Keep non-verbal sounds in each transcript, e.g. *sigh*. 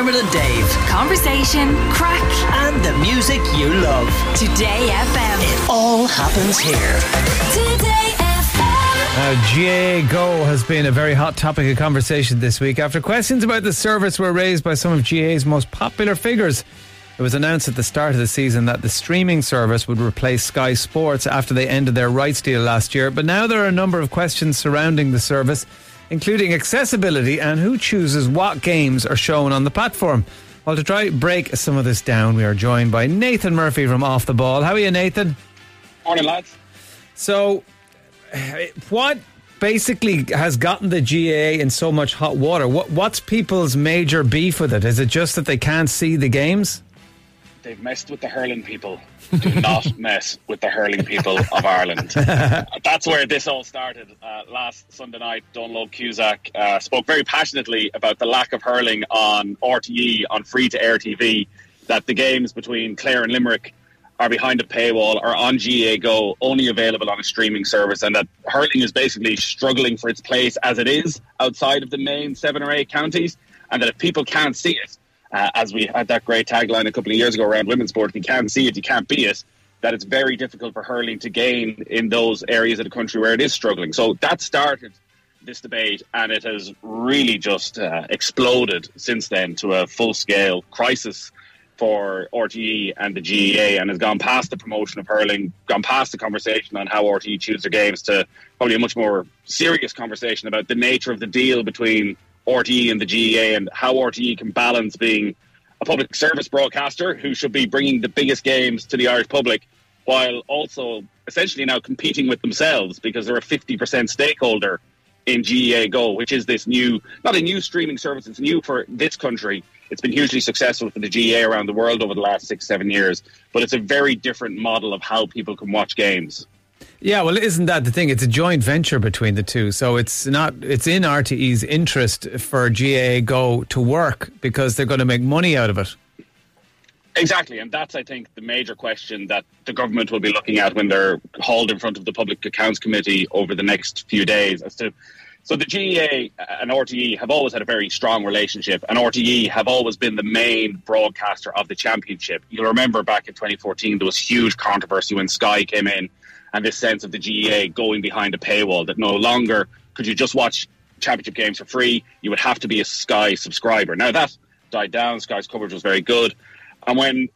Dermot and Dave. Conversation, craic, And the music you love. Today FM. It all happens here. Today FM. Uh, GAA Go has been a very hot topic of conversation this week after questions about the service were raised by some of GAA's most popular figures. It was announced at the start of the season that the streaming service would replace Sky Sports after they ended their rights deal last year, but now there are a number of questions surrounding the service, including accessibility and who chooses what games are shown on the platform. Well, to try break some of this down, we are joined by Nathan Murphy from Off the Ball. How are you, Nathan? Morning, lads. So, what basically has gotten the GAA in so much hot water? What What's people's major beef with it? Is it just that they can't see the games? They've messed with the hurling people. Do *laughs* not mess with the hurling people of Ireland. *laughs* That's where this all started. Uh, last Sunday night, Donald Cusack uh, spoke very passionately about the lack of hurling on RTE, on free to air TV, that the games between Clare and Limerick are behind a paywall, are on GAA Go, only available on a streaming service, and that hurling is basically struggling for its place as it is outside of the main seven or eight counties, and that if people can't see it, uh, as we had that great tagline a couple of years ago around women's sport, if you can't see it, you can't be it, that it's very difficult for hurling to gain in those areas of the country where it is struggling. So that started this debate, and it has really just uh, exploded since then to a full scale crisis for RTE and the GAA and has gone past the promotion of hurling, gone past the conversation on how RTE choose their games to probably a much more serious conversation about the nature of the deal between RTE and the GAA and how RTE can balance being a public service broadcaster who should be bringing the biggest games to the Irish public while also essentially now competing with themselves because they're a 50% stakeholder in GAA Go, which is this new, not a new streaming service, it's new for this country. It's been hugely successful for the GAA around the world over the last six, seven years, but it's a very different model of how people can watch games. Yeah, well, isn't that the thing? It's a joint venture between the two, so it's not. It's in RTE's interest for GAA Go to work because they're going to make money out of it. Exactly, and that's I think the major question that the government will be looking at when they're hauled in front of the Public Accounts Committee over the next few days as to so the GAA and RTE have always had a very strong relationship, and RTE have always been the main broadcaster of the championship. You'll remember back in 2014 there was huge controversy when Sky came in, and this sense of the GAA going behind a paywall that no longer could you just watch championship games for free. You would have to be a Sky subscriber. Now that died down. Sky's coverage was very good, and when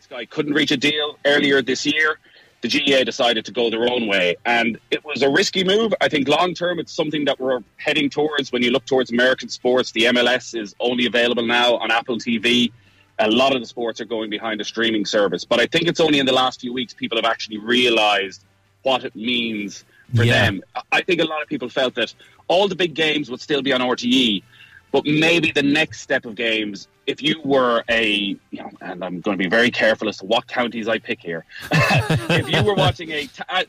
Sky couldn't reach a deal earlier this year, the GAA decided to go their own way. And it was a risky move. I think long term, it's something that we're heading towards. When you look towards American sports, the MLS is only available now on Apple TV. A lot of the sports are going behind a streaming service. But I think it's only in the last few weeks people have actually realized what it means for Yeah. them. I think a lot of people felt that all the big games would still be on RTE, but maybe the next step of games, if you were a, you know, and I'm going to be very careful as to what counties I pick here. *laughs* if you were watching a,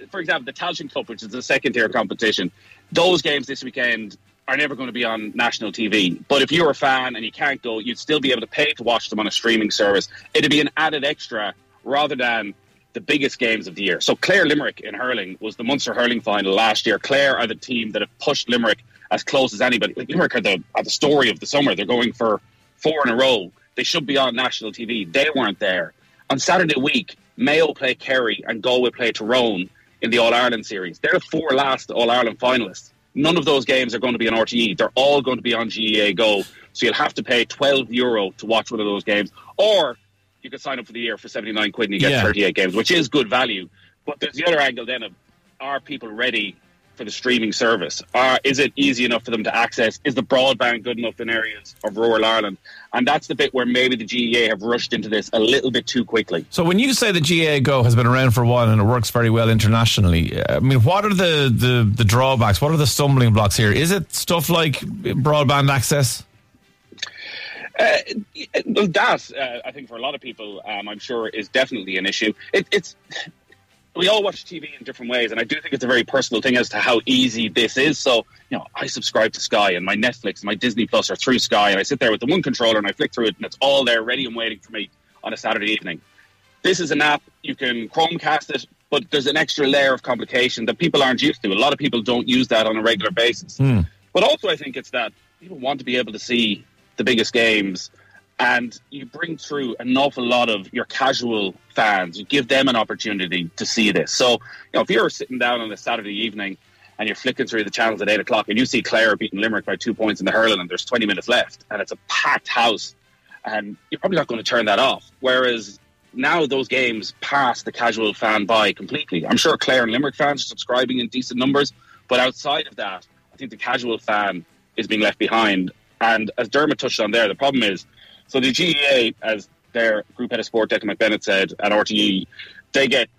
for example, the Tailteann Cup, which is a second tier competition, those games this weekend are never going to be on national TV. But if you're a fan and you can't go, you'd still be able to pay to watch them on a streaming service. It'd be an added extra rather than the biggest games of the year. So Clare Limerick in hurling was the Munster hurling final last year. Clare are the team that have pushed Limerick as close as anybody. Limerick are the are the story of the summer. They're going for four in a row. They should be on national TV. They weren't there. On Saturday week, Mayo play Kerry and Galway play Tyrone in the All Ireland series. They're the four last All Ireland finalists. None of those games are going to be on RTE. They're all going to be on GAA Go. So you'll have to pay 12 euro to watch one of those games. Or you could sign up for the year for 79 quid and you get Yeah. 38 games, which is good value. But there's the other angle then of are people ready for the streaming service? Are, is it easy enough for them to access? Is the broadband good enough in areas of rural Ireland? And that's the bit where maybe the GAA have rushed into this a little bit too quickly. So when you say the GAA Go has been around for a while and it works very well internationally, I mean, what are the, the, the drawbacks? What are the stumbling blocks here? Is it stuff like broadband access? Uh, well, that uh, I think for a lot of people, um, I'm sure, is definitely an issue. It, it's we all watch TV in different ways, and I do think it's a very personal thing as to how easy this is. So, you know, I subscribe to Sky, and my Netflix, and my Disney Plus are through Sky, and I sit there with the one controller and I flick through it, and it's all there, ready and waiting for me on a Saturday evening. This is an app you can Chromecast it, but there's an extra layer of complication that people aren't used to. A lot of people don't use that on a regular basis. Hmm. But also, I think it's that people want to be able to see the biggest games and you bring through an awful lot of your casual fans. You give them an opportunity to see this. So, you know, if you're sitting down on a Saturday evening and you're flicking through the channels at eight o'clock and you see Clare beating Limerick by two points in the hurling and there's 20 minutes left and it's a packed house, and you're probably not going to turn that off. Whereas now those games pass the casual fan by completely. I'm sure Clare and Limerick fans are subscribing in decent numbers, but outside of that, I think the casual fan is being left behind. And as Dermot touched on there, the problem is so the GAA, as their group head of sport, Declan McBennett, said at RTE, they get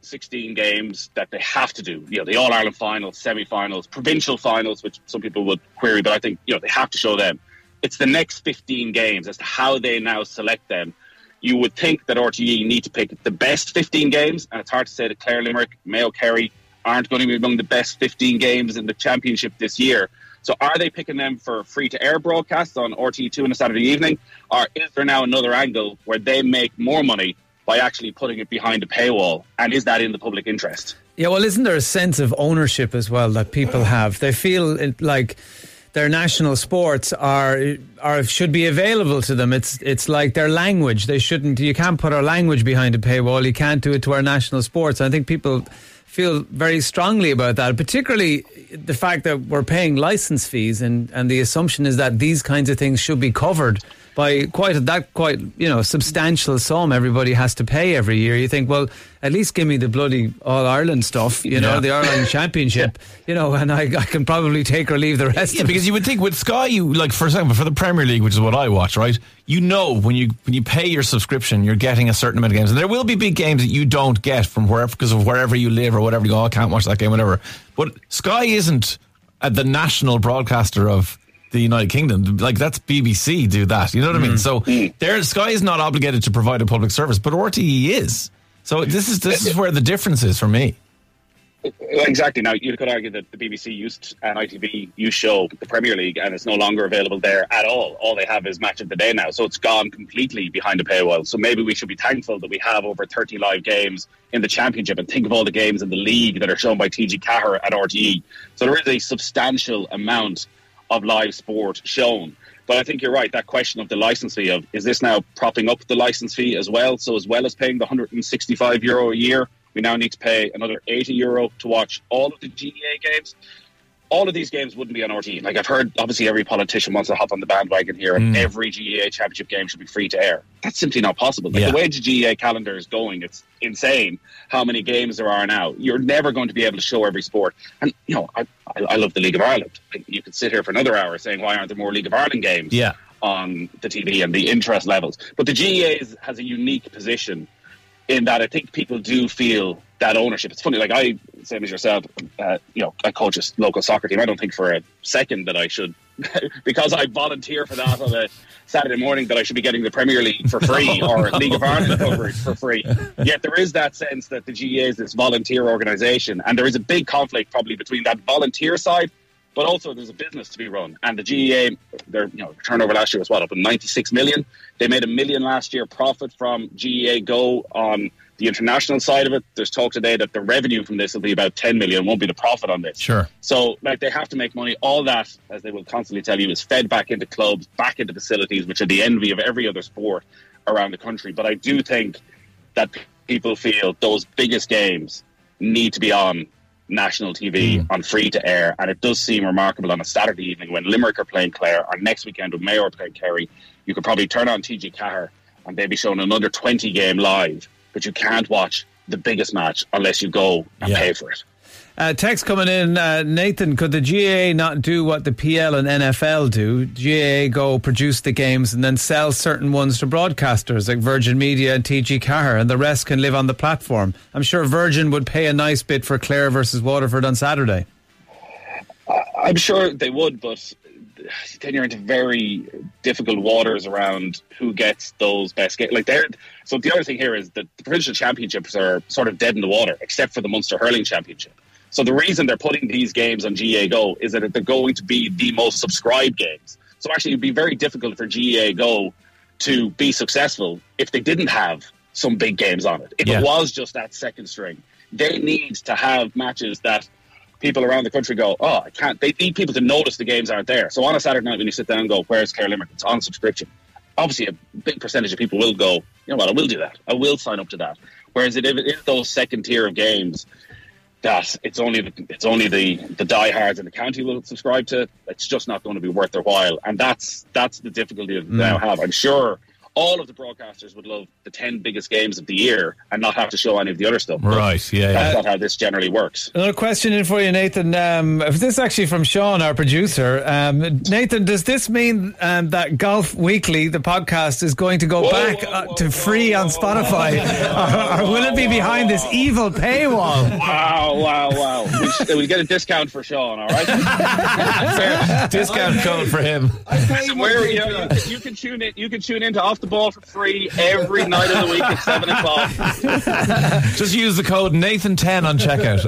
16 games that they have to do. You know, the All Ireland finals, semi finals, provincial finals, which some people would query, but I think, you know, they have to show them. It's the next 15 games as to how they now select them. You would think that RTE need to pick the best 15 games, and it's hard to say that Clare Limerick, Mayo Kerry aren't going to be among the best 15 games in the championship this year. So are they picking them for free to air broadcasts on RTE2 on a Saturday evening? Or is there now another angle where they make more money by actually putting it behind a paywall? And is that in the public interest? Yeah, well, isn't there a sense of ownership as well that people have? They feel like their national sports are are should be available to them. It's it's like their language. They shouldn't. You can't put our language behind a paywall. You can't do it to our national sports. I think people feel very strongly about that, particularly the fact that we're paying license fees, and, and the assumption is that these kinds of things should be covered by quite a, that quite you know substantial sum everybody has to pay every year. You think, well, at least give me the bloody All Ireland stuff, you know, Yeah. the Ireland *laughs* Championship, you know, and I, I can probably take or leave the rest Yeah, of it. because you would think with Sky, you like for example for the Premier League, which is what I watch, right? You know when you when you pay your subscription, you're getting a certain amount of games, and there will be big games that you don't get from wherever because of wherever you live or whatever. You go, oh, I can't watch that game, whatever. But Sky isn't uh, the national broadcaster of the United Kingdom. Like that's BBC do that. You know what I mean? Hmm. So there, Sky is not obligated to provide a public service, but RTE is. So this is this is where the difference is for me. Exactly. Now, you could argue that the BBC used and ITV used show the Premier League, and it's no longer available there at all. All they have is Match of the Day now, so it's gone completely behind a paywall. So maybe we should be thankful that we have over 30 live games in the Championship, and think of all the games in the league that are shown by TG4 at RTE. So there is a substantial amount of live sport shown. But I think you're right. That question of the license fee of is this now propping up the license fee as well? So as well as paying the 165 euro a year, we now need to pay another 80 euro to watch all of the GAA games. All of these games wouldn't be on RTE. Like I've heard, obviously every politician wants to hop on the bandwagon here, and mm. every GAA championship game should be free to air. That's simply not possible. Like Yeah. the way the GAA calendar is going, it's insane how many games there are now. You're never going to be able to show every sport. And you know, I, I, I love the League of Ireland. Like, you could sit here for another hour saying why aren't there more League of Ireland games? Yeah. on the TV and the interest levels. But the GAA is, has a unique position in that I think people do feel that ownership. It's funny, like I, same as yourself, uh, you know, I coach a local soccer team. I don't think for a second that I should, *laughs* because I volunteer for that on a Saturday morning, that I should be getting the Premier League for free *laughs* or League of Ireland coverage for free. Yet there is that sense that the GAA is this volunteer organisation, and there is a big conflict probably between that volunteer side but also there's a business to be run. And the GAA, their you know turnover last year was what up in 96 million. They made a million last year profit from GAA Go on the international side of it. There's talk today that the revenue from this will be about 10 million. Won't be the profit on this. Sure. So like they have to make money. All that, as they will constantly tell you, is fed back into clubs, back into facilities, which are the envy of every other sport around the country. But I do think that people feel those biggest games need to be on national TV mm. on free to air, and it does seem remarkable on a Saturday evening when Limerick are playing Clare, or next weekend when Mayo are playing Kerry. You could probably turn on TG4 and they'd be showing another 20 game live, but you can't watch the biggest match unless you go and Yeah. pay for it. Uh, text coming in, uh, Nathan. Could the GAA not do what the PL and NFL do? GAA go produce the games and then sell certain ones to broadcasters like Virgin Media and TG4, and the rest can live on the platform. I'm sure Virgin would pay a nice bit for Clare versus Waterford on Saturday. I'm sure they would, but then you're into very difficult waters around who gets those best games. Like they're so the other thing here is that the provincial championships are sort of dead in the water, except for the Munster hurling championship. So the reason they're putting these games on GAA Go is that they're going to be the most subscribed games. So actually, it'd be very difficult for GAA Go to be successful if they didn't have some big games on it. If Yeah. it was just that second string, they need to have matches that people around the country go, oh, I can't. They need people to notice the games aren't there. So on a Saturday night when you sit down and go, where's Care Limerick? It's on subscription. Obviously, a big percentage of people will go, you know what, I will do that. I will sign up to that. Whereas if it is those second tier of games that it's only the, it's only the the diehards in the county will subscribe to. It's just not going to be worth their while, and that's that's the difficulty that they hmm. now have. I'm sure all of the broadcasters would love the ten biggest games of the year and not have to show any of the other stuff. Right, yeah, yeah. That's not how this generally works. Another question in for you, Nathan. Um, this is actually from Sean, our producer. Um, Nathan, does this mean um, that Golf Weekly, the podcast, is going to go Whoa, back whoa, uh, to free whoa, on whoa, Spotify, whoa, *laughs* or, or will it be behind this evil paywall? Wow, wow, wow! We, sh- we get a discount for Sean. All right. *laughs* Fair discount code for him. *laughs* Listen, where you, know, you, can, you can tune in. You can tune into Off the Ball for free every night of the week at seven o'clock. *laughs* Just use the code Nathan10 on checkout.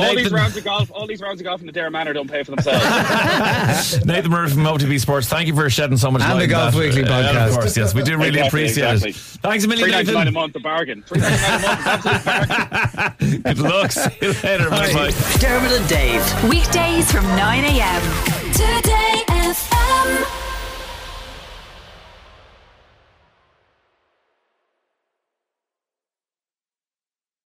*laughs* all these rounds of golf, all these rounds of golf in the Adare Manor don't pay for themselves. *laughs* Nathan Murphy from OTB Sports, thank you for shedding so much And light. the Golf that. Weekly Uh, podcast. of course, yes, we do really Exactly, appreciate exactly. it. Thanks a million, Three ninety nine a Nathan. month, a bargain. Three ninety nine a month, absolute bargain. Good luck. See you later. Bye bye. Dermot and Dave. Weekdays from 9 a.m. Today FM.